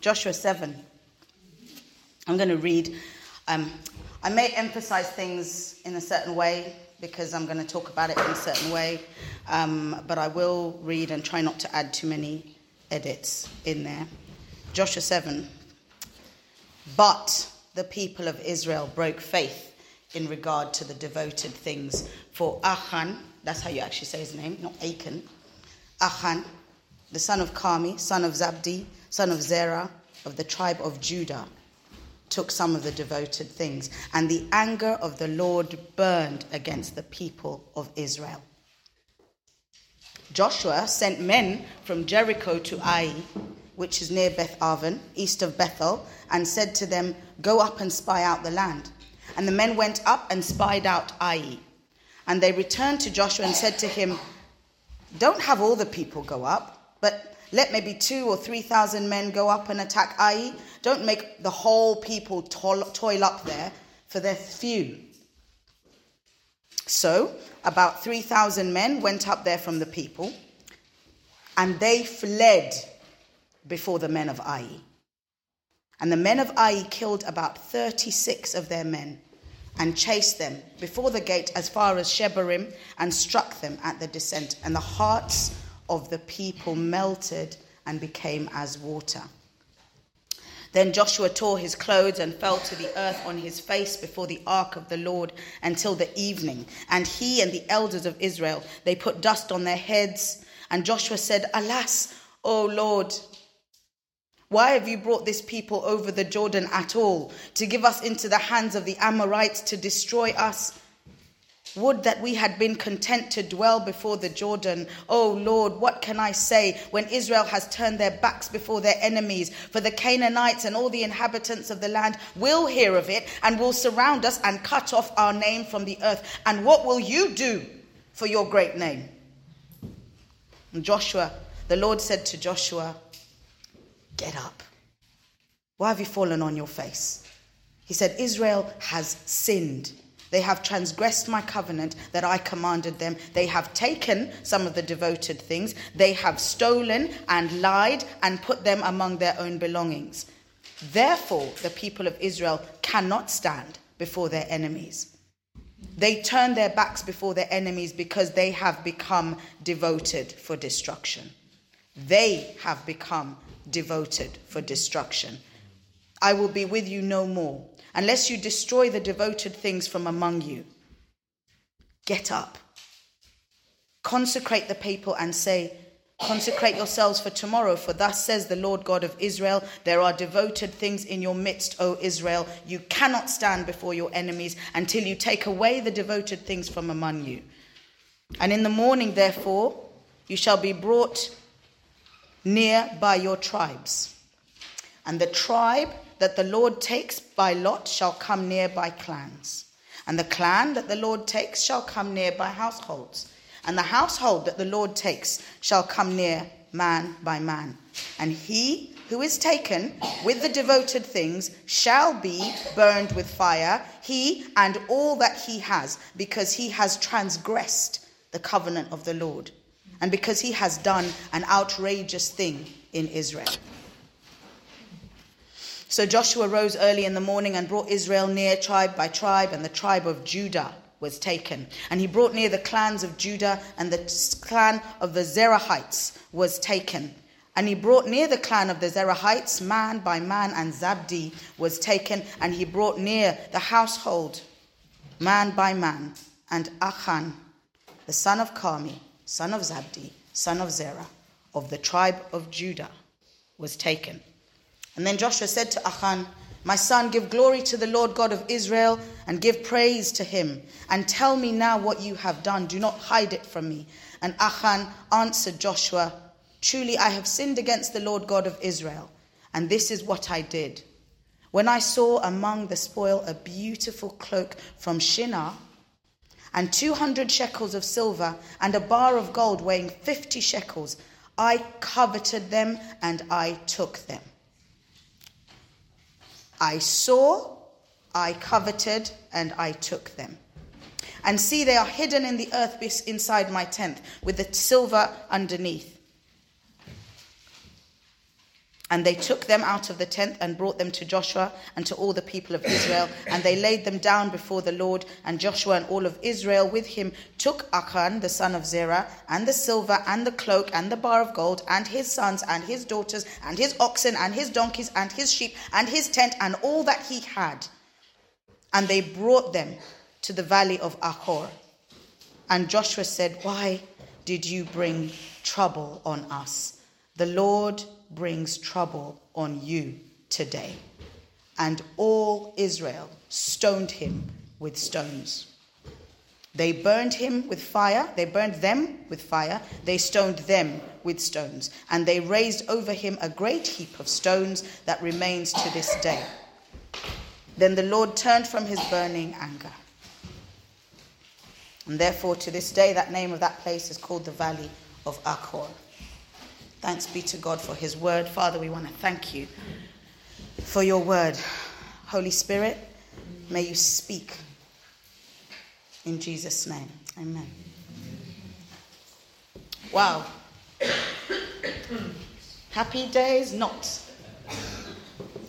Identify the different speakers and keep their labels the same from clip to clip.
Speaker 1: Joshua 7. I'm going to read. Um, I may emphasize things in a certain way because I'm going to talk about it in a certain way, um, but I will read and try not to add too many edits in there. Joshua 7. But the people of Israel broke faith in regard to the devoted things. For Achan, that's how you actually say his name, not Achan. Achan, the son of Carmi, son of Zabdi, son of Zerah, of the tribe of Judah, took some of the devoted things. And the anger of the Lord burned against the people of Israel. Joshua sent men from Jericho to Ai, which is near Beth Aven, east of Bethel, and said to them, Go up and spy out the land. And the men went up and spied out Ai. And they returned to Joshua and said to him, Don't have all the people go up, but let maybe two or three thousand men go up and attack Ai. Don't make the whole people toil up there, for they're few. So, about 3,000 men went up there from the people, and they fled before the men of Ai. And the men of Ai killed about 36 of their men and chased them before the gate as far as Shebarim and struck them at the descent. And the hearts of the people melted and became as water. Then Joshua tore his clothes and fell to the earth on his face before the ark of the Lord until the evening. And he and the elders of Israel, they put dust on their heads. And Joshua said, Alas, O Lord, why have you brought this people over the Jordan at all? To give us into the hands of the Amorites to destroy us? Would that we had been content to dwell before the Jordan. Oh Lord, what can I say when Israel has turned their backs before their enemies? For the Canaanites and all the inhabitants of the land will hear of it and will surround us and cut off our name from the earth. And what will you do for your great name? And Joshua, the Lord said to Joshua, Get up. Why have you fallen on your face? He said, Israel has sinned. They have transgressed my covenant that I commanded them. They have taken some of the devoted things. They have stolen and lied and put them among their own belongings. Therefore, the people of Israel cannot stand before their enemies. They turn their backs before their enemies because they have become devoted for destruction. They have become devoted for destruction. I will be with you no more, unless you destroy the devoted things from among you. Get up, consecrate the people, and say, Consecrate yourselves for tomorrow, for thus says the Lord God of Israel There are devoted things in your midst, O Israel. You cannot stand before your enemies until you take away the devoted things from among you. And in the morning, therefore, you shall be brought near by your tribes. And the tribe that the Lord takes by lot shall come near by clans. And the clan that the Lord takes shall come near by households. And the household that the Lord takes shall come near man by man. And he who is taken with the devoted things shall be burned with fire, he and all that he has, because he has transgressed the covenant of the Lord and because he has done an outrageous thing in Israel. So Joshua rose early in the morning and brought Israel near tribe by tribe, and the tribe of Judah was taken. And he brought near the clans of Judah, and the clan of the Zerahites was taken. And he brought near the clan of the Zerahites, man by man, and Zabdi was taken. And he brought near the household, man by man, and Achan, the son of Carmi, son of Zabdi, son of Zerah, of the tribe of Judah, was taken. And then Joshua said to Achan, My son, give glory to the Lord God of Israel and give praise to him. And tell me now what you have done. Do not hide it from me. And Achan answered Joshua, Truly I have sinned against the Lord God of Israel. And this is what I did. When I saw among the spoil a beautiful cloak from Shinar, and 200 shekels of silver, and a bar of gold weighing 50 shekels. I coveted them and I took them. I saw, I coveted, and I took them. And see, they are hidden in the earth inside my tent, with the silver underneath. And they took them out of the tent and brought them to Joshua and to all the people of Israel. And they laid them down before the Lord. And Joshua and all of Israel with him took Achan, the son of Zerah, and the silver, and the cloak, and the bar of gold, and his sons, and his daughters, and his oxen, and his donkeys, and his sheep, and his tent, and all that he had. And they brought them to the valley of Achor. And Joshua said, Why did you bring trouble on us? The Lord brings trouble on you today. And all Israel stoned him with stones. They burned him with fire, they burned them with fire, they stoned them with stones, and they raised over him a great heap of stones that remains to this day. Then the Lord turned from his burning anger. And therefore, to this day, that name of that place is called the Valley of Achor. Thanks be to God for his word. Father, we want to thank you for your word. Holy Spirit, may you speak. In Jesus' name, amen. Wow. Happy days, not.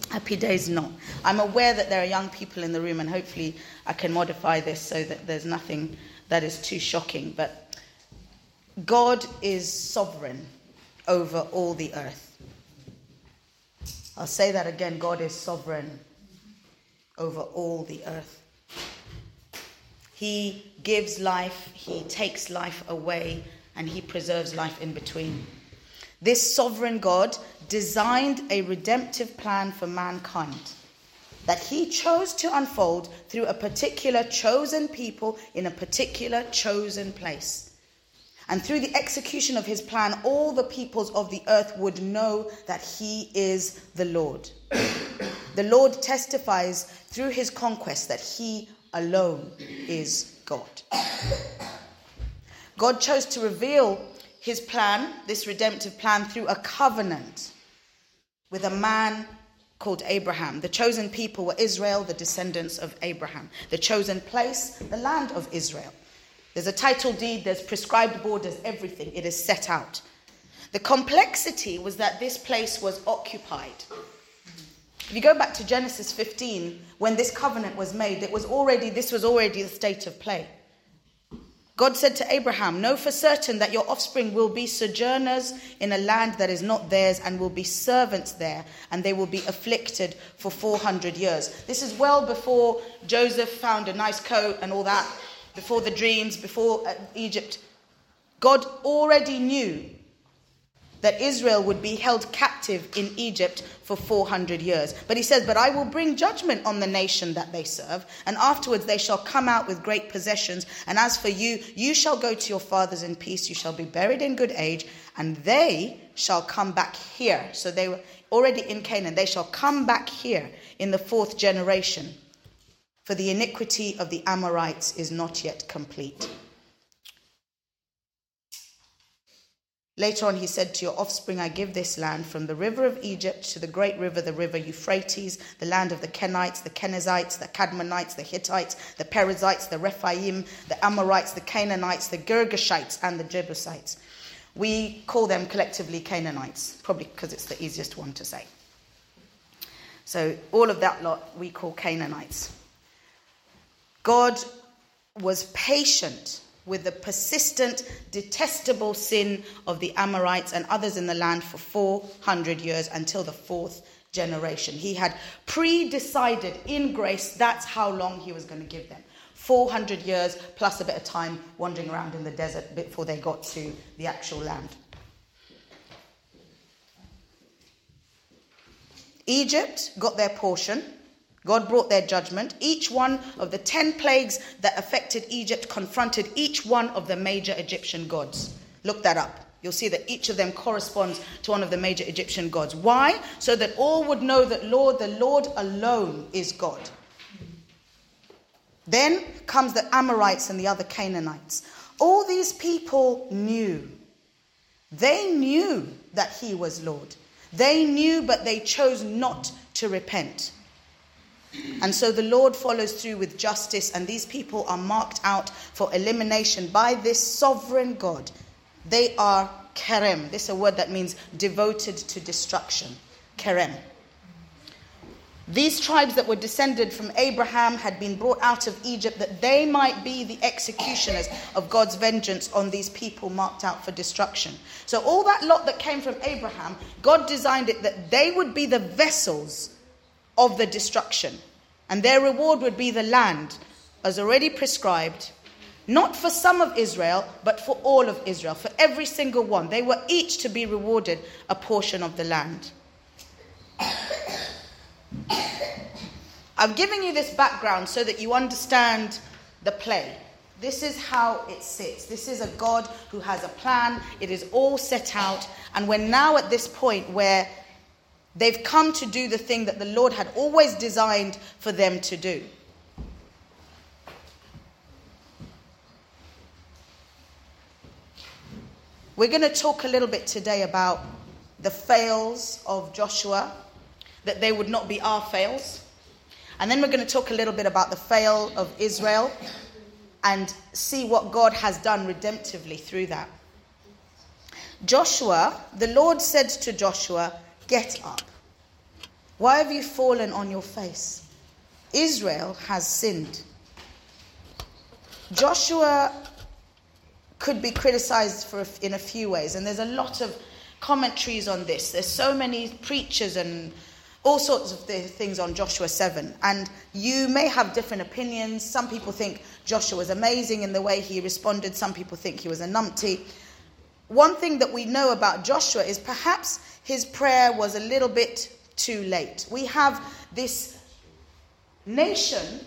Speaker 1: Happy days, not. I'm aware that there are young people in the room, and hopefully I can modify this so that there's nothing that is too shocking. But God is sovereign over all the earth. I'll say that again God is sovereign over all the earth. He gives life, He takes life away, and He preserves life in between. This sovereign God designed a redemptive plan for mankind that He chose to unfold through a particular chosen people in a particular chosen place. And through the execution of his plan, all the peoples of the earth would know that he is the Lord. the Lord testifies through his conquest that he alone is God. God chose to reveal his plan, this redemptive plan, through a covenant with a man called Abraham. The chosen people were Israel, the descendants of Abraham. The chosen place, the land of Israel. There's a title deed, there's prescribed borders, everything. It is set out. The complexity was that this place was occupied. If you go back to Genesis 15, when this covenant was made, it was already this was already the state of play. God said to Abraham, Know for certain that your offspring will be sojourners in a land that is not theirs and will be servants there, and they will be afflicted for 400 years. This is well before Joseph found a nice coat and all that before the dreams, before uh, Egypt, God already knew that Israel would be held captive in Egypt for 400 years. But he says, But I will bring judgment on the nation that they serve, and afterwards they shall come out with great possessions. And as for you, you shall go to your fathers in peace, you shall be buried in good age, and they shall come back here. So they were already in Canaan. They shall come back here in the fourth generation for the iniquity of the Amorites is not yet complete. Later on, he said to your offspring, I give this land from the river of Egypt to the great river, the river Euphrates, the land of the Kenites, the Kenizzites, the Cadmonites, the Hittites, the Perizzites, the Rephaim, the Amorites, the Canaanites, the Girgashites, and the Jebusites. We call them collectively Canaanites, probably because it's the easiest one to say. So, all of that lot we call Canaanites. God was patient with the persistent, detestable sin of the Amorites and others in the land for 400 years until the fourth generation. He had pre decided in grace that's how long he was going to give them. 400 years plus a bit of time wandering around in the desert before they got to the actual land. Egypt got their portion God brought their judgment. Each one of the 10 plagues that affected Egypt confronted each one of the major Egyptian gods. Look that up. You'll see that each of them corresponds to one of the major Egyptian gods. Why? So that all would know that Lord, the Lord alone is God. Then comes the Amorites and the other Canaanites. All these people knew. They knew that he was Lord. They knew, but they chose not to repent. And so the Lord follows through with justice, and these people are marked out for elimination by this sovereign God. They are kerem. This is a word that means devoted to destruction. Kerem. These tribes that were descended from Abraham had been brought out of Egypt that they might be the executioners of God's vengeance on these people marked out for destruction. So, all that lot that came from Abraham, God designed it that they would be the vessels of the destruction, and their reward would be the land, as already prescribed, not for some of Israel, but for all of Israel, for every single one. They were each to be rewarded a portion of the land. I'm giving you this background so that you understand the play. This is how it sits. This is a God who has a plan. It is all set out. And we're now at this point where they've come to do the thing that the Lord had always designed for them to do. We're going to talk a little bit today about the fails of Joshua, that they would not be our fails. And then we're going to talk a little bit about the fail of Israel and see what God has done redemptively through that. Joshua, the Lord said to Joshua, Get up. Why have you fallen on your face? Israel has sinned. Joshua could be criticized for in a few ways, and there's a lot of commentaries on this. There's so many preachers and all sorts of things on Joshua 7. And you may have different opinions. Some people think Joshua was amazing in the way he responded, some people think he was a numpty. One thing that we know about Joshua is perhaps his prayer was a little bit too late. We have this nation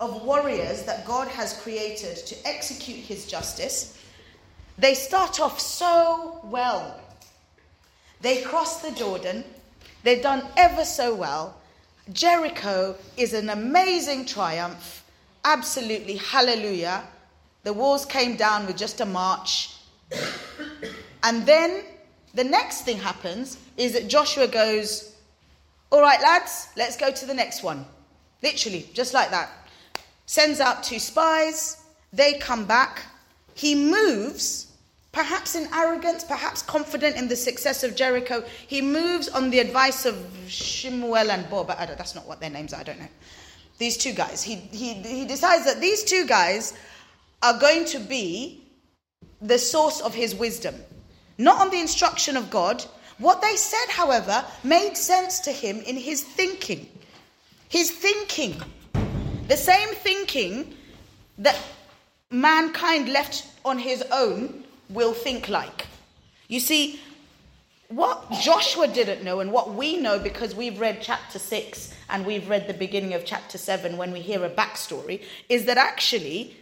Speaker 1: of warriors that God has created to execute his justice. They start off so well. They cross the Jordan, They've done ever so well. Jericho is an amazing triumph. Absolutely, hallelujah. The walls came down with just a march. And then the next thing happens is that Joshua goes, All right, lads, let's go to the next one. Literally, just like that. Sends out two spies. They come back. He moves Perhaps in arrogance, perhaps confident in the success of Jericho, he moves on the advice of Shemuel and Bob. that's not what their names are, I don't know. These two guys. He, he, he decides that these two guys are going to be the source of his wisdom. Not on the instruction of God. What they said, however, made sense to him in his thinking. His thinking. The same thinking that mankind left on his own will think like. You see, what Joshua didn't know and what we know because we've read chapter 6 and we've read the beginning of chapter 7 when we hear a backstory is that actually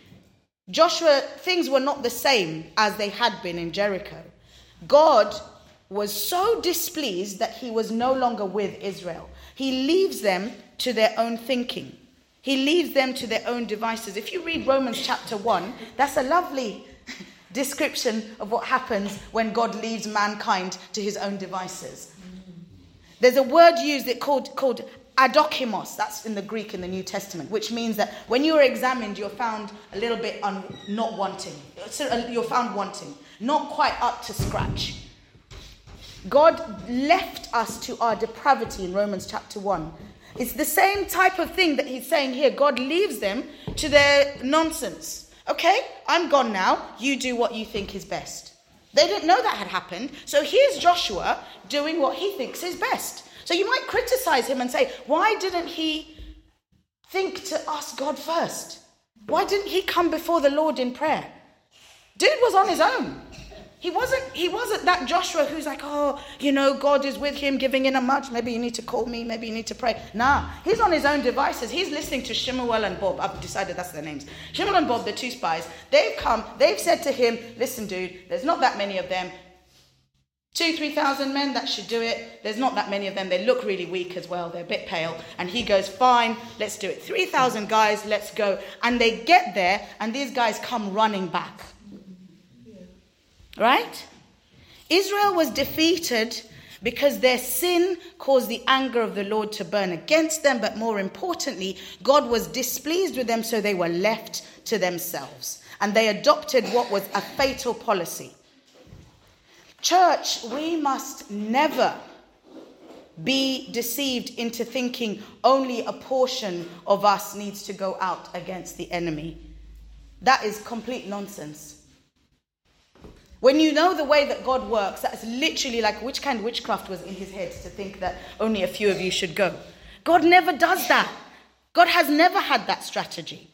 Speaker 1: Joshua, things were not the same as they had been in Jericho. God was so displeased that he was no longer with Israel. He leaves them to their own thinking. He leaves them to their own devices. If you read Romans chapter 1, that's a lovely description of what happens when God leaves mankind to his own devices. There's a word used it called, called adokimos, that's in the Greek in the New Testament, which means that when you are examined, you're found a little bit un, not wanting. You're found wanting, not quite up to scratch. God left us to our depravity in Romans chapter 1. It's the same type of thing that he's saying here. God leaves them to their nonsense. Okay, I'm gone now. You do what you think is best. They didn't know that had happened. So here's Joshua doing what he thinks is best. So you might criticize him and say, why didn't he think to ask God first? Why didn't he come before the Lord in prayer? Dude was on his own. He wasn't, he wasn't that Joshua who's like, oh, you know, God is with him, giving in a much. Maybe you need to call me. Maybe you need to pray. Nah, he's on his own devices. He's listening to Shemuel and Bob. I've decided that's their names. Shemuel and Bob, the two spies. They've come, they've said to him, listen, dude, there's not that many of them. Two, three thousand men, that should do it. There's not that many of them. They look really weak as well. They're a bit pale. And he goes, fine, let's do it. 3,000 guys, let's go. And they get there, and these guys come running back. Right? Israel was defeated because their sin caused the anger of the Lord to burn against them, but more importantly, God was displeased with them, so they were left to themselves. And they adopted what was a fatal policy. Church, we must never be deceived into thinking only a portion of us needs to go out against the enemy. That is complete nonsense. When you know the way that God works, that's literally like which kind of witchcraft was in his head to think that only a few of you should go. God never does that. God has never had that strategy.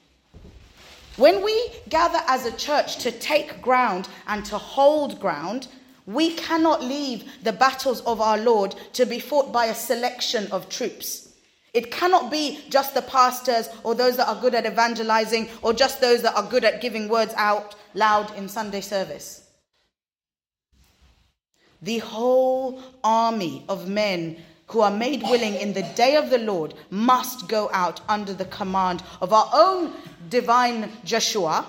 Speaker 1: When we gather as a church to take ground and to hold ground, we cannot leave the battles of our Lord to be fought by a selection of troops. It cannot be just the pastors or those that are good at evangelizing or just those that are good at giving words out loud in Sunday service. The whole army of men who are made willing in the day of the Lord must go out under the command of our own divine Joshua.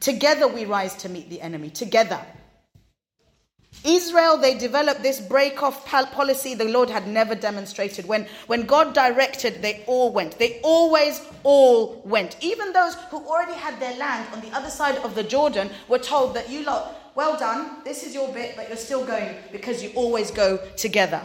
Speaker 1: Together we rise to meet the enemy. Together. Israel, they developed this break off policy the Lord had never demonstrated. When, when God directed, they all went. They always all went. Even those who already had their land on the other side of the Jordan were told that you lot, well done, this is your bit, but you're still going because you always go together.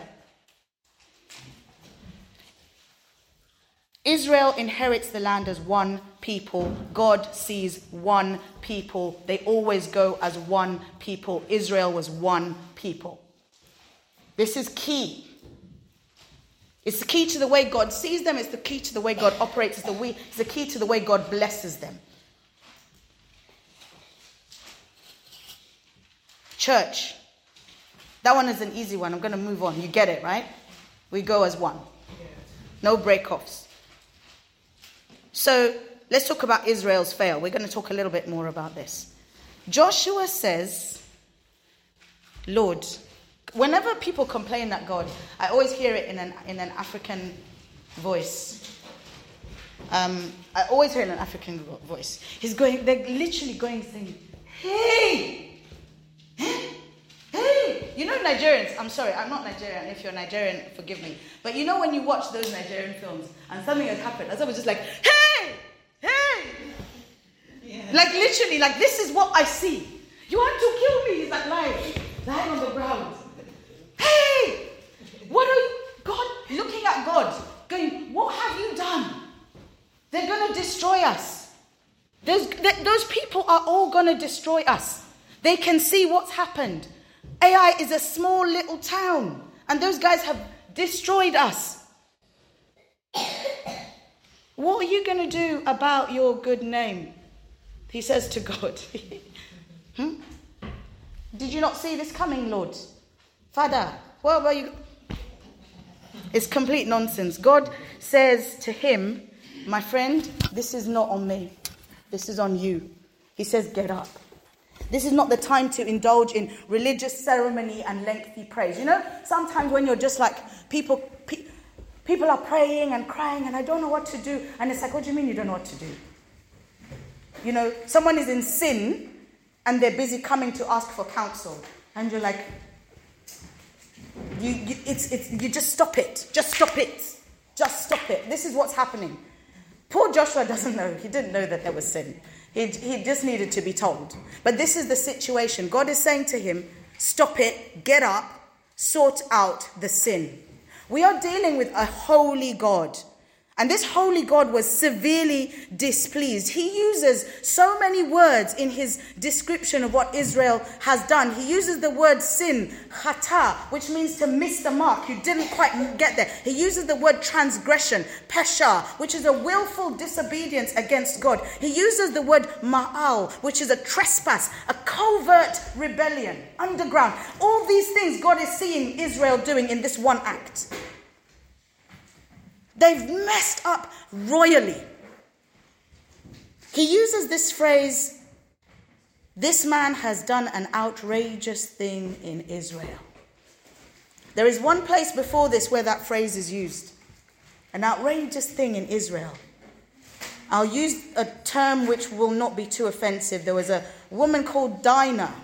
Speaker 1: Israel inherits the land as one people. God sees one people. They always go as one people. Israel was one people. This is key. It's the key to the way God sees them, it's the key to the way God operates, it's the, way, it's the key to the way God blesses them. Church. That one is an easy one. I'm going to move on. You get it, right? We go as one. No break offs. So let's talk about Israel's fail. We're going to talk a little bit more about this. Joshua says, Lord, whenever people complain that God, I always hear it in an, in an African voice. Um, I always hear in an African voice. He's going, they're literally going saying, Hey! hey, hey, you know Nigerians, I'm sorry, I'm not Nigerian. If you're Nigerian, forgive me. But you know when you watch those Nigerian films and something has happened, and someone's just like, hey, Hey! Like literally, like this is what I see. You want to kill me? He's like lying, lying on the ground. Hey! What are you, God, looking at God, going, What have you done? They're going to destroy us. Those, those people are all going to destroy us. They can see what's happened. Ai is a small little town, and those guys have destroyed us. What are you going to do about your good name? He says to God. hmm? Did you not see this coming, Lord? Father, what about you? It's complete nonsense. God says to him, My friend, this is not on me. This is on you. He says, Get up. This is not the time to indulge in religious ceremony and lengthy praise. You know, sometimes when you're just like people, pe- People are praying and crying, and I don't know what to do. And it's like, what do you mean you don't know what to do? You know, someone is in sin and they're busy coming to ask for counsel. And you're like, you, you, it's, it's, you just stop it. Just stop it. Just stop it. This is what's happening. Poor Joshua doesn't know. He didn't know that there was sin. He, he just needed to be told. But this is the situation. God is saying to him, stop it, get up, sort out the sin. We are dealing with a holy God. And this holy God was severely displeased. He uses so many words in his description of what Israel has done. He uses the word sin, chata, which means to miss the mark. You didn't quite get there. He uses the word transgression, pesha, which is a willful disobedience against God. He uses the word ma'al, which is a trespass, a covert rebellion, underground. All these things God is seeing Israel doing in this one act. They've messed up royally. He uses this phrase this man has done an outrageous thing in Israel. There is one place before this where that phrase is used an outrageous thing in Israel. I'll use a term which will not be too offensive. There was a woman called Dinah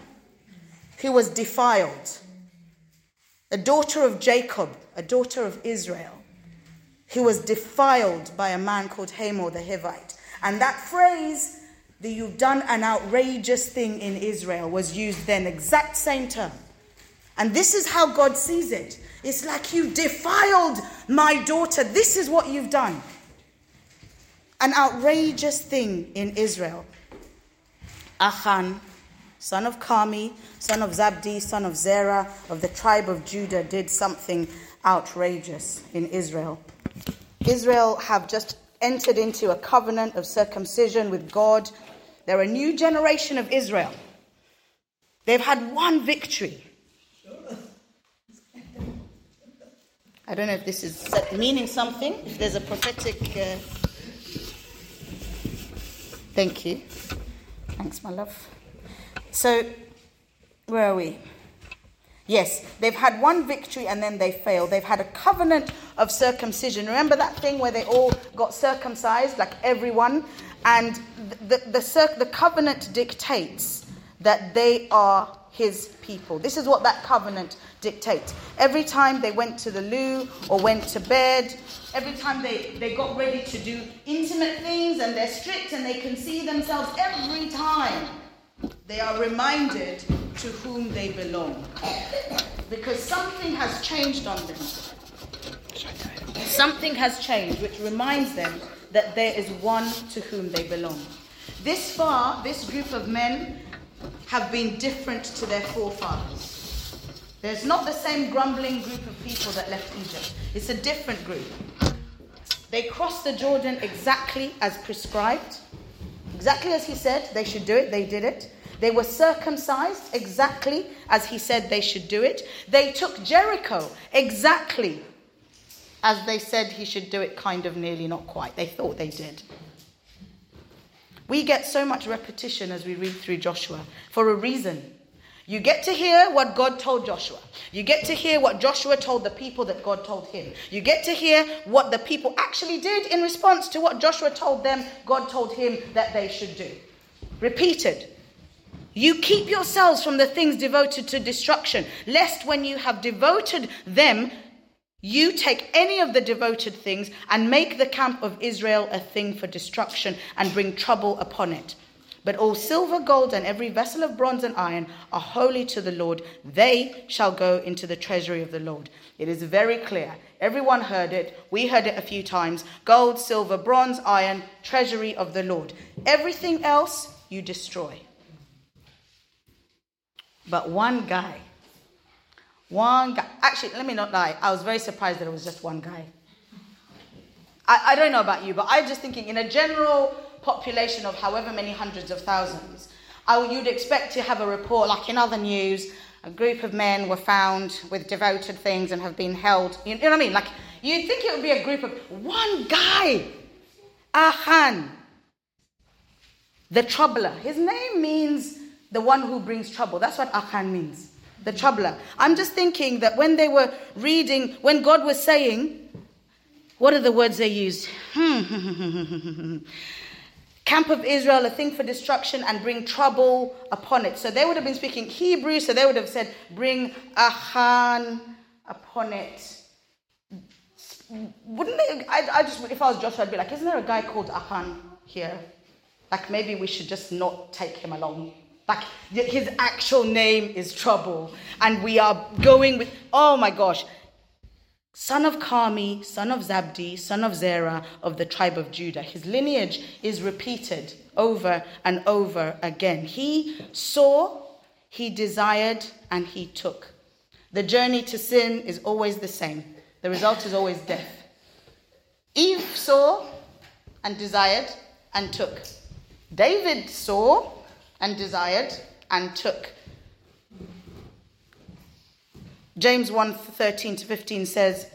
Speaker 1: who was defiled, a daughter of Jacob, a daughter of Israel. He was defiled by a man called Hamor the Hivite. And that phrase, that you've done an outrageous thing in Israel, was used then, exact same term. And this is how God sees it. It's like you defiled my daughter. This is what you've done. An outrageous thing in Israel. Achan, son of Carmi, son of Zabdi, son of Zerah, of the tribe of Judah, did something outrageous in Israel. Israel have just entered into a covenant of circumcision with God. They're a new generation of Israel. They've had one victory. I don't know if this is meaning something, if there's a prophetic. Uh... Thank you. Thanks, my love. So, where are we? Yes, they've had one victory and then they failed. They've had a covenant of circumcision. Remember that thing where they all got circumcised, like everyone? And the, the, the, the covenant dictates that they are his people. This is what that covenant dictates. Every time they went to the loo or went to bed, every time they, they got ready to do intimate things and they're strict and they can see themselves every time, they are reminded to whom they belong. Because something has changed on them. Something has changed which reminds them that there is one to whom they belong. This far, this group of men have been different to their forefathers. There's not the same grumbling group of people that left Egypt, it's a different group. They crossed the Jordan exactly as prescribed, exactly as he said they should do it, they did it. They were circumcised exactly as he said they should do it. They took Jericho exactly as they said he should do it, kind of nearly, not quite. They thought they did. We get so much repetition as we read through Joshua for a reason. You get to hear what God told Joshua. You get to hear what Joshua told the people that God told him. You get to hear what the people actually did in response to what Joshua told them, God told him that they should do. Repeated. You keep yourselves from the things devoted to destruction, lest when you have devoted them you take any of the devoted things and make the camp of Israel a thing for destruction and bring trouble upon it. But all silver, gold, and every vessel of bronze and iron are holy to the Lord. They shall go into the treasury of the Lord. It is very clear. Everyone heard it. We heard it a few times. Gold, silver, bronze, iron, treasury of the Lord. Everything else you destroy. But one guy one guy. Actually, let me not lie. I was very surprised that it was just one guy. I, I don't know about you, but I'm just thinking in a general population of however many hundreds of thousands, I, you'd expect to have a report like in other news. A group of men were found with devoted things and have been held. You know what I mean? Like you'd think it would be a group of one guy, Ahan, the troubler. His name means the one who brings trouble. That's what Ahan means the troubler. I'm just thinking that when they were reading, when God was saying, what are the words they used? Hmm, hmm, hmm, Camp of Israel, a thing for destruction, and bring trouble upon it. So they would have been speaking Hebrew, so they would have said, bring Achan upon it. Wouldn't they? I, I just, if I was Joshua, I'd be like, isn't there a guy called Achan here? Like maybe we should just not take him along. Like his actual name is trouble. And we are going with, oh my gosh, son of Carmi, son of Zabdi, son of Zerah of the tribe of Judah. His lineage is repeated over and over again. He saw, he desired, and he took. The journey to sin is always the same. The result is always death. Eve saw and desired and took. David saw and desired and took. James 1 13 to 15 says,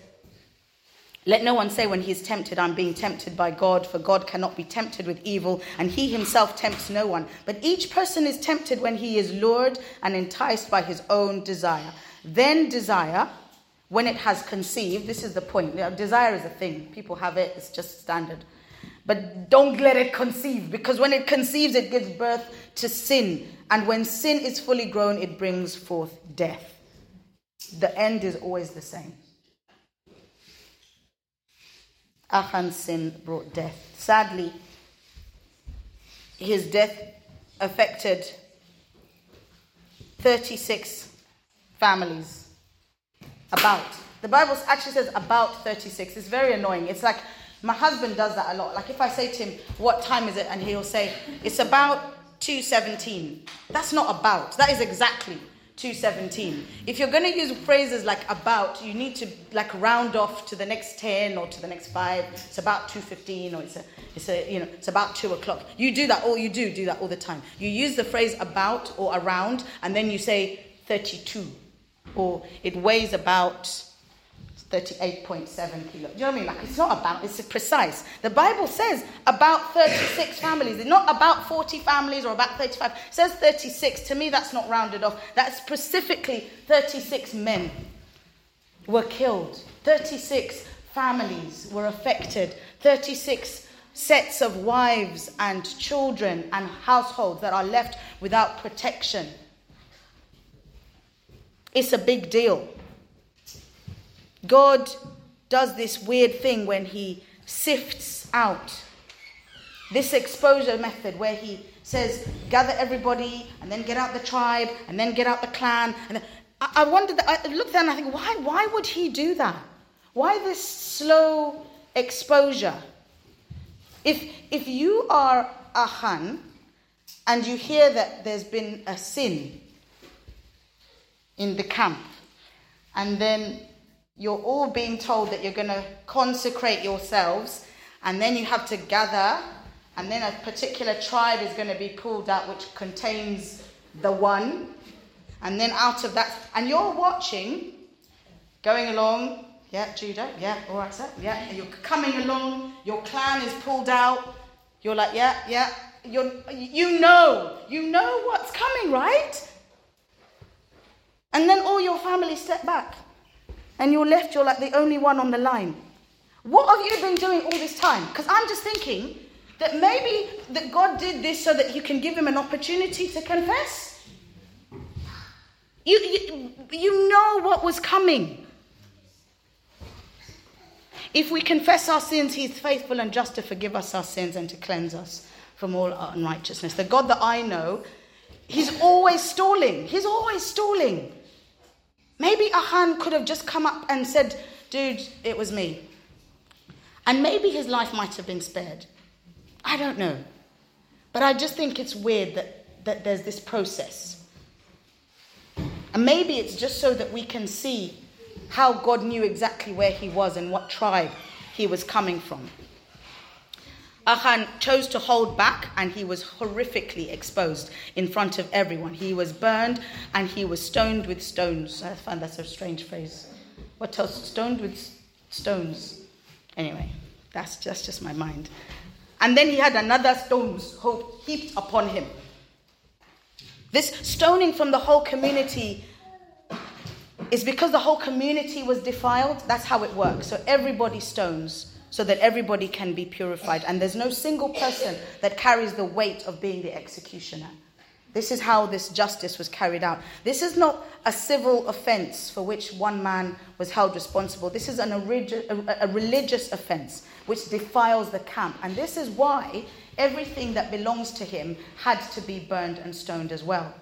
Speaker 1: Let no one say when he is tempted, I'm being tempted by God, for God cannot be tempted with evil, and he himself tempts no one. But each person is tempted when he is lured and enticed by his own desire. Then desire, when it has conceived, this is the point. Desire is a thing, people have it, it's just standard. But don't let it conceive, because when it conceives, it gives birth to sin. And when sin is fully grown, it brings forth death. The end is always the same. Achan's sin brought death. Sadly, his death affected 36 families. About The Bible actually says about 36. It's very annoying. It's like my husband does that a lot. Like if I say to him, What time is it? And he'll say, It's about 217. That's not about. That is exactly 217. If you're going to use phrases like about, you need to like round off to the next 10 or to the next 5. It's about 215 or it's a, it's a, you know, it's about 2 o'clock. You do that, or you do do that all the time. You use the phrase about or around, and then you say 32, or it weighs about 38.7 kilos. Do you know what I mean? Like it's not about, it's precise. The Bible says about 36 families, it's not about 40 families or about 35. It says 36. To me, that's not rounded off. That's specifically 36 men were killed, 36 families were affected, 36 sets of wives and children and households that are left without protection. It's a big deal. God does this weird thing when he sifts out this exposure method where he says, gather everybody and then get out the tribe and then get out the clan. And I, I wondered, I looked at and I think, why, why would he do that? Why this slow exposure? If, if you are Achan and you hear that there's been a sin in the camp, and then you're all being told that you're going to consecrate yourselves, and then you have to gather, and then a particular tribe is going to be pulled out which contains the one, and then out of that, and you're watching, going along, yeah, Judah, yeah, all right, sir, yeah, and you're coming along, your clan is pulled out, you're like, yeah, yeah, you're, you know, you know what's coming, right? And then all your family step back and you're left, you're like the only one on the line. What have you been doing all this time? Because I'm just thinking that maybe that God did this so that you can give him an opportunity to confess. You, you, you know what was coming. If we confess our sins, he's faithful and just to forgive us our sins and to cleanse us from all unrighteousness. The God that I know, he's always stalling. He's always stalling. Maybe Achan could have just come up and said, Dude, it was me. And maybe his life might have been spared. I don't know. But I just think it's weird that, that there's this process. And maybe it's just so that we can see how God knew exactly where he was and what tribe he was coming from. Achan chose to hold back and he was horrifically exposed in front of everyone. He was burned and he was stoned with stones. I find that's a strange phrase. What else? Stoned with stones. Anyway, that's just, just my mind. And then he had another stones heaped upon him. This stoning from the whole community is because the whole community was defiled. That's how it works. So everybody stones so that everybody can be purified. And there's no single person that carries the weight of being the executioner. This is how this justice was carried out. This is not a civil offense for which one man was held responsible. This is an a, a religious offense which defiles the camp. And this is why everything that belongs to him had to be burned and stoned as well.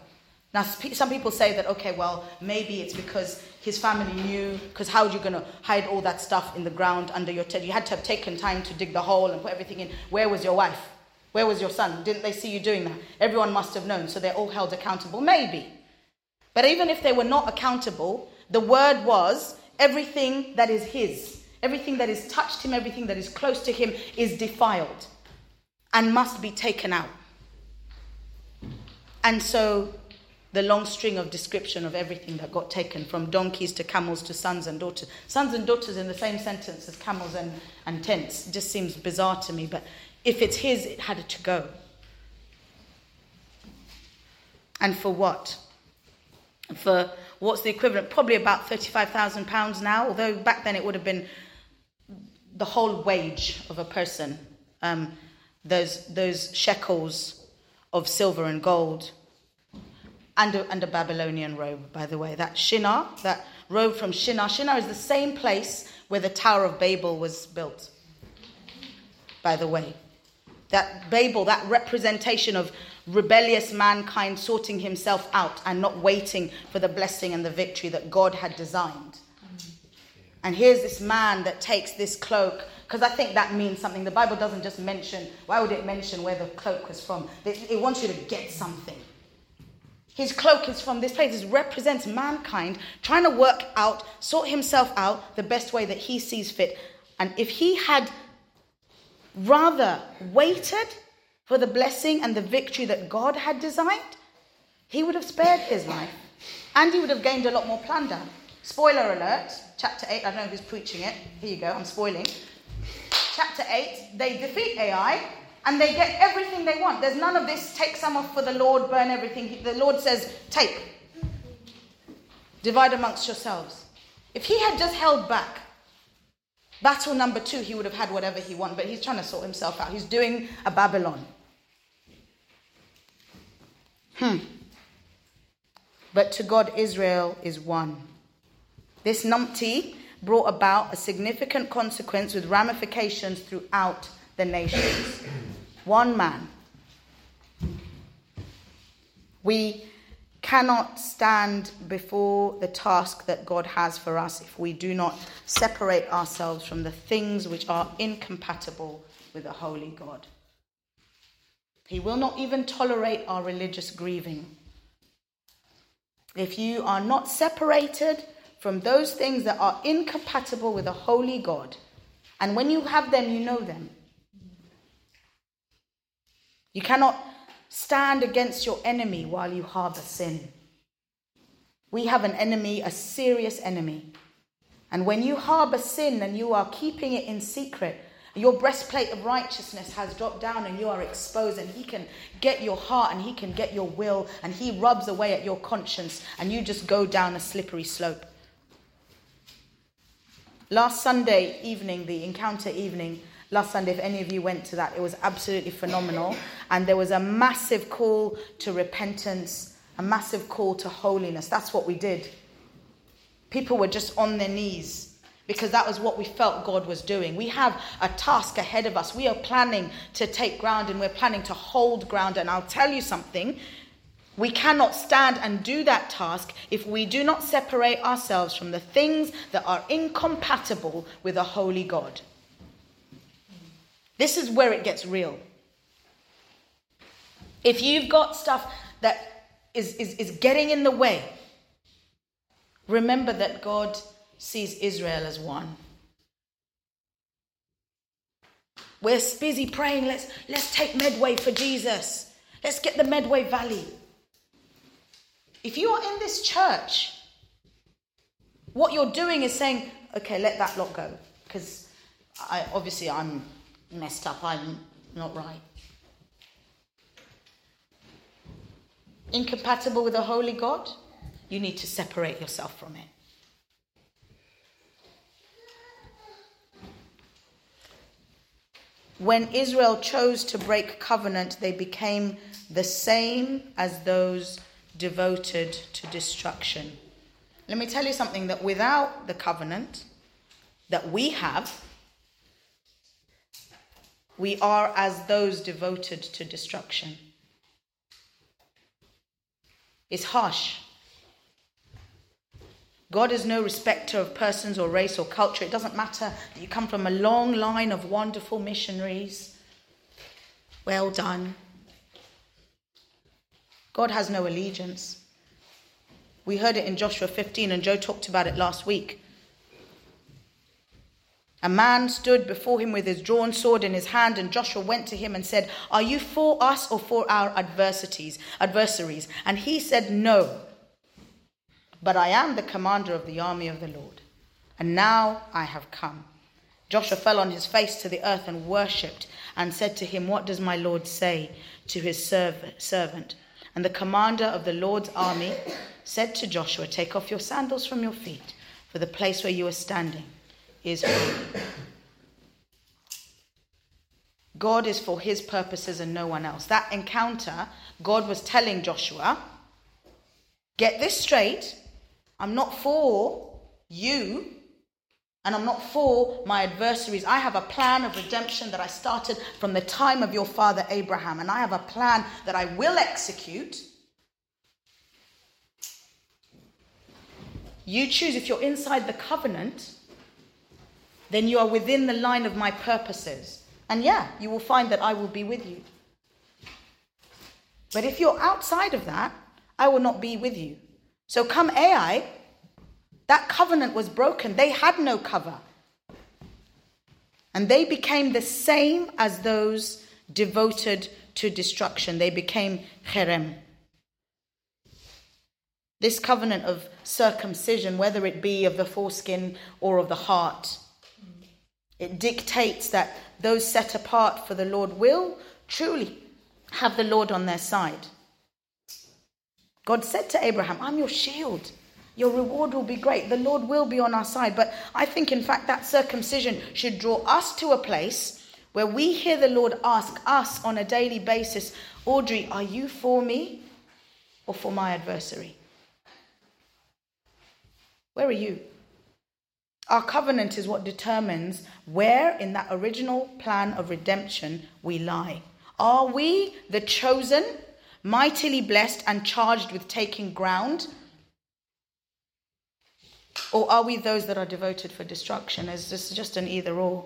Speaker 1: Now, some people say that, okay, well, maybe it's because his family knew, because how are you going to hide all that stuff in the ground under your tent? You had to have taken time to dig the hole and put everything in. Where was your wife? Where was your son? Didn't they see you doing that? Everyone must have known, so they're all held accountable. Maybe. But even if they were not accountable, the word was everything that is his, everything that is touched him, everything that is close to him is defiled and must be taken out. And so the long string of description of everything that got taken from donkeys to camels to sons and daughters. Sons and daughters in the same sentence as camels and, and tents. Just seems bizarre to me, but if it's his, it had to go. And for what? For what's the equivalent? Probably about £35,000 now, although back then it would have been the whole wage of a person. Um, those, those shekels of silver and gold and a, and a Babylonian robe, by the way. That Shinar, that robe from Shinar. Shinar is the same place where the Tower of Babel was built, by the way. That Babel, that representation of rebellious mankind sorting himself out and not waiting for the blessing and the victory that God had designed. And here's this man that takes this cloak, because I think that means something. The Bible doesn't just mention, why would it mention where the cloak was from? It, it wants you to get something. His cloak is from this place. It represents mankind trying to work out, sort himself out the best way that he sees fit. And if he had rather waited for the blessing and the victory that God had designed, he would have spared his life and he would have gained a lot more plunder. Spoiler alert, chapter 8, I don't know who's preaching it. Here you go, I'm spoiling. Chapter 8, they defeat Ai and they get everything they want. There's none of this take some off for the Lord, burn everything. The Lord says, take, divide amongst yourselves. If he had just held back, battle number two, he would have had whatever he wanted, but he's trying to sort himself out. He's doing a Babylon. Hmm. But to God, Israel is one. This numpty brought about a significant consequence with ramifications throughout the nations. One man. We cannot stand before the task that God has for us if we do not separate ourselves from the things which are incompatible with a holy God. He will not even tolerate our religious grieving. If you are not separated from those things that are incompatible with a holy God, and when you have them, you know them. You cannot stand against your enemy while you harbor sin. We have an enemy, a serious enemy. And when you harbor sin and you are keeping it in secret, your breastplate of righteousness has dropped down and you are exposed, and He can get your heart and He can get your will, and He rubs away at your conscience, and you just go down a slippery slope. Last Sunday evening, the encounter evening, last Sunday, if any of you went to that, it was absolutely phenomenal. And there was a massive call to repentance, a massive call to holiness. That's what we did. People were just on their knees because that was what we felt God was doing. We have a task ahead of us. We are planning to take ground and we're planning to hold ground. And I'll tell you something we cannot stand and do that task if we do not separate ourselves from the things that are incompatible with a holy God. This is where it gets real. If you've got stuff that is, is, is getting in the way, remember that God sees Israel as one. We're busy praying, let's, let's take Medway for Jesus. Let's get the Medway Valley. If you are in this church, what you're doing is saying, okay, let that lot go. Because I, obviously I'm messed up, I'm not right. Incompatible with a holy God, you need to separate yourself from it. When Israel chose to break covenant, they became the same as those devoted to destruction. Let me tell you something that without the covenant that we have, we are as those devoted to destruction. It's harsh. God is no respecter of persons or race or culture. It doesn't matter that you come from a long line of wonderful missionaries. Well done. God has no allegiance. We heard it in Joshua 15, and Joe talked about it last week. A man stood before him with his drawn sword in his hand, and Joshua went to him and said, Are you for us or for our adversities, adversaries? And he said, No but I am the commander of the army of the Lord. And now I have come. Joshua fell on his face to the earth and worshipped and said to him, What does my Lord say to his servant? And the commander of the Lord's army said to Joshua, Take off your sandals from your feet, for the place where you are standing is holy. God is for his purposes and no one else. That encounter, God was telling Joshua, Get this straight. I'm not for you and I'm not for my adversaries. I have a plan of redemption that I started from the time of your father Abraham, and I have a plan that I will execute. You choose if you're inside the covenant, then you are within the line of my purposes. And yeah, you will find that I will be with you. But if you're outside of that, I will not be with you. So come Ai, that covenant was broken. They had no cover. And they became the same as those devoted to destruction. They became cherem. This covenant of circumcision, whether it be of the foreskin or of the heart, it dictates that those set apart for the Lord will truly have the Lord on their side. God said to Abraham, I'm your shield. Your reward will be great. The Lord will be on our side. But I think, in fact, that circumcision should draw us to a place where we hear the Lord ask us on a daily basis, Audrey, are you for me or for my adversary? Where are you? Our covenant is what determines where in that original plan of redemption we lie. Are we the chosen, mightily blessed, and charged with taking ground? Or are we those that are devoted for destruction? Is this is just an either or?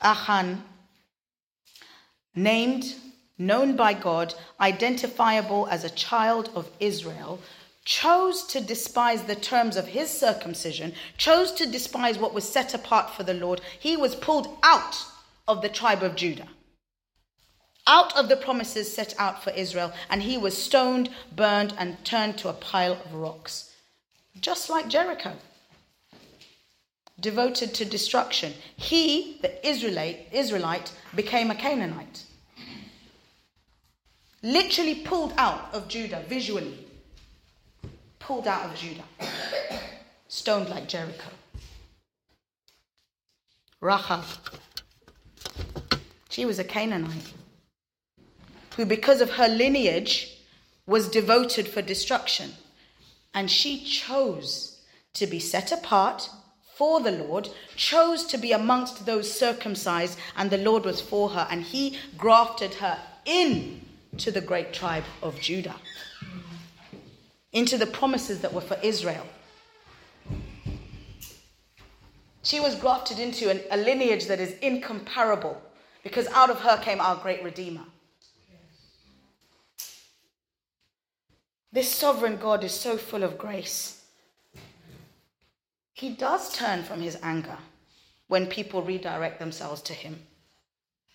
Speaker 1: Achan, named, known by God, identifiable as a child of Israel, chose to despise the terms of his circumcision, chose to despise what was set apart for the Lord. He was pulled out of the tribe of Judah out of the promises set out for Israel, and he was stoned, burned, and turned to a pile of rocks. Just like Jericho, devoted to destruction. He, the Israelite, Israelite became a Canaanite. Literally pulled out of Judah, visually. Pulled out of Judah. Stoned like Jericho. Rahab. She was a Canaanite who, because of her lineage, was devoted for destruction. And she chose to be set apart for the Lord, chose to be amongst those circumcised, and the Lord was for her, and he grafted her in to the great tribe of Judah, into the promises that were for Israel. She was grafted into an, a lineage that is incomparable because out of her came our great Redeemer. This sovereign God is so full of grace. He does turn from his anger when people redirect themselves to him.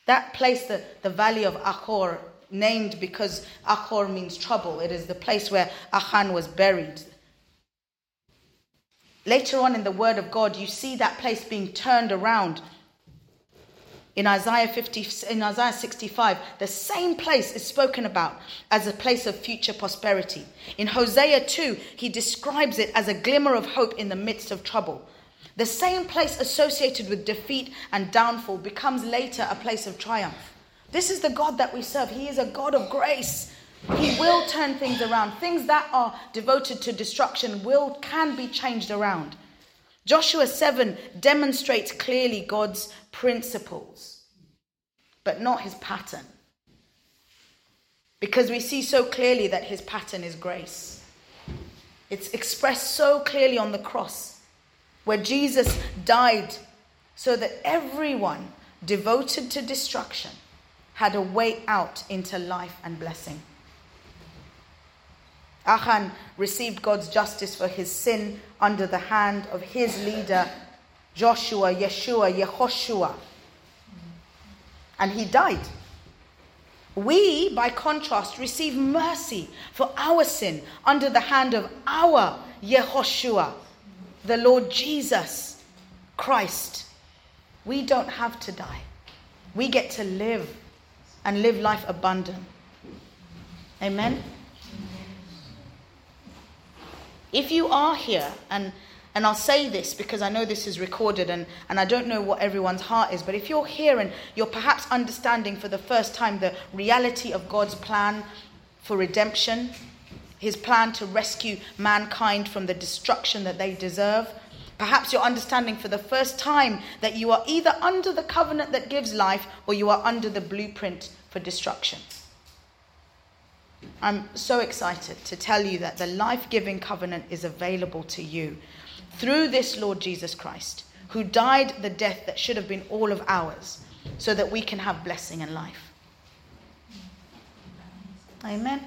Speaker 1: That place, the, the valley of Achor, named because Achor means trouble, it is the place where Achan was buried. Later on in the Word of God, you see that place being turned around in Isaiah 50, in Isaiah 65, the same place is spoken about as a place of future prosperity. In Hosea 2, he describes it as a glimmer of hope in the midst of trouble. The same place associated with defeat and downfall becomes later a place of triumph. This is the God that we serve. He is a God of grace. He will turn things around. Things that are devoted to destruction will can be changed around. Joshua 7 demonstrates clearly God's principles, but not his pattern. Because we see so clearly that his pattern is grace. It's expressed so clearly on the cross, where Jesus died so that everyone devoted to destruction had a way out into life and blessing. Achan received God's justice for his sin under the hand of his leader, Joshua, Yeshua, Yehoshua. And he died. We, by contrast, receive mercy for our sin under the hand of our Yehoshua, the Lord Jesus Christ. We don't have to die. We get to live and live life abundant. Amen. If you are here, and, and I'll say this because I know this is recorded and, and I don't know what everyone's heart is, but if you're here and you're perhaps understanding for the first time the reality of God's plan for redemption, his plan to rescue mankind from the destruction that they deserve, perhaps you're understanding for the first time that you are either under the covenant that gives life or you are under the blueprint for destruction. I'm so excited to tell you that the life giving covenant is available to you through this Lord Jesus Christ, who died the death that should have been all of ours, so that we can have blessing and life. Amen.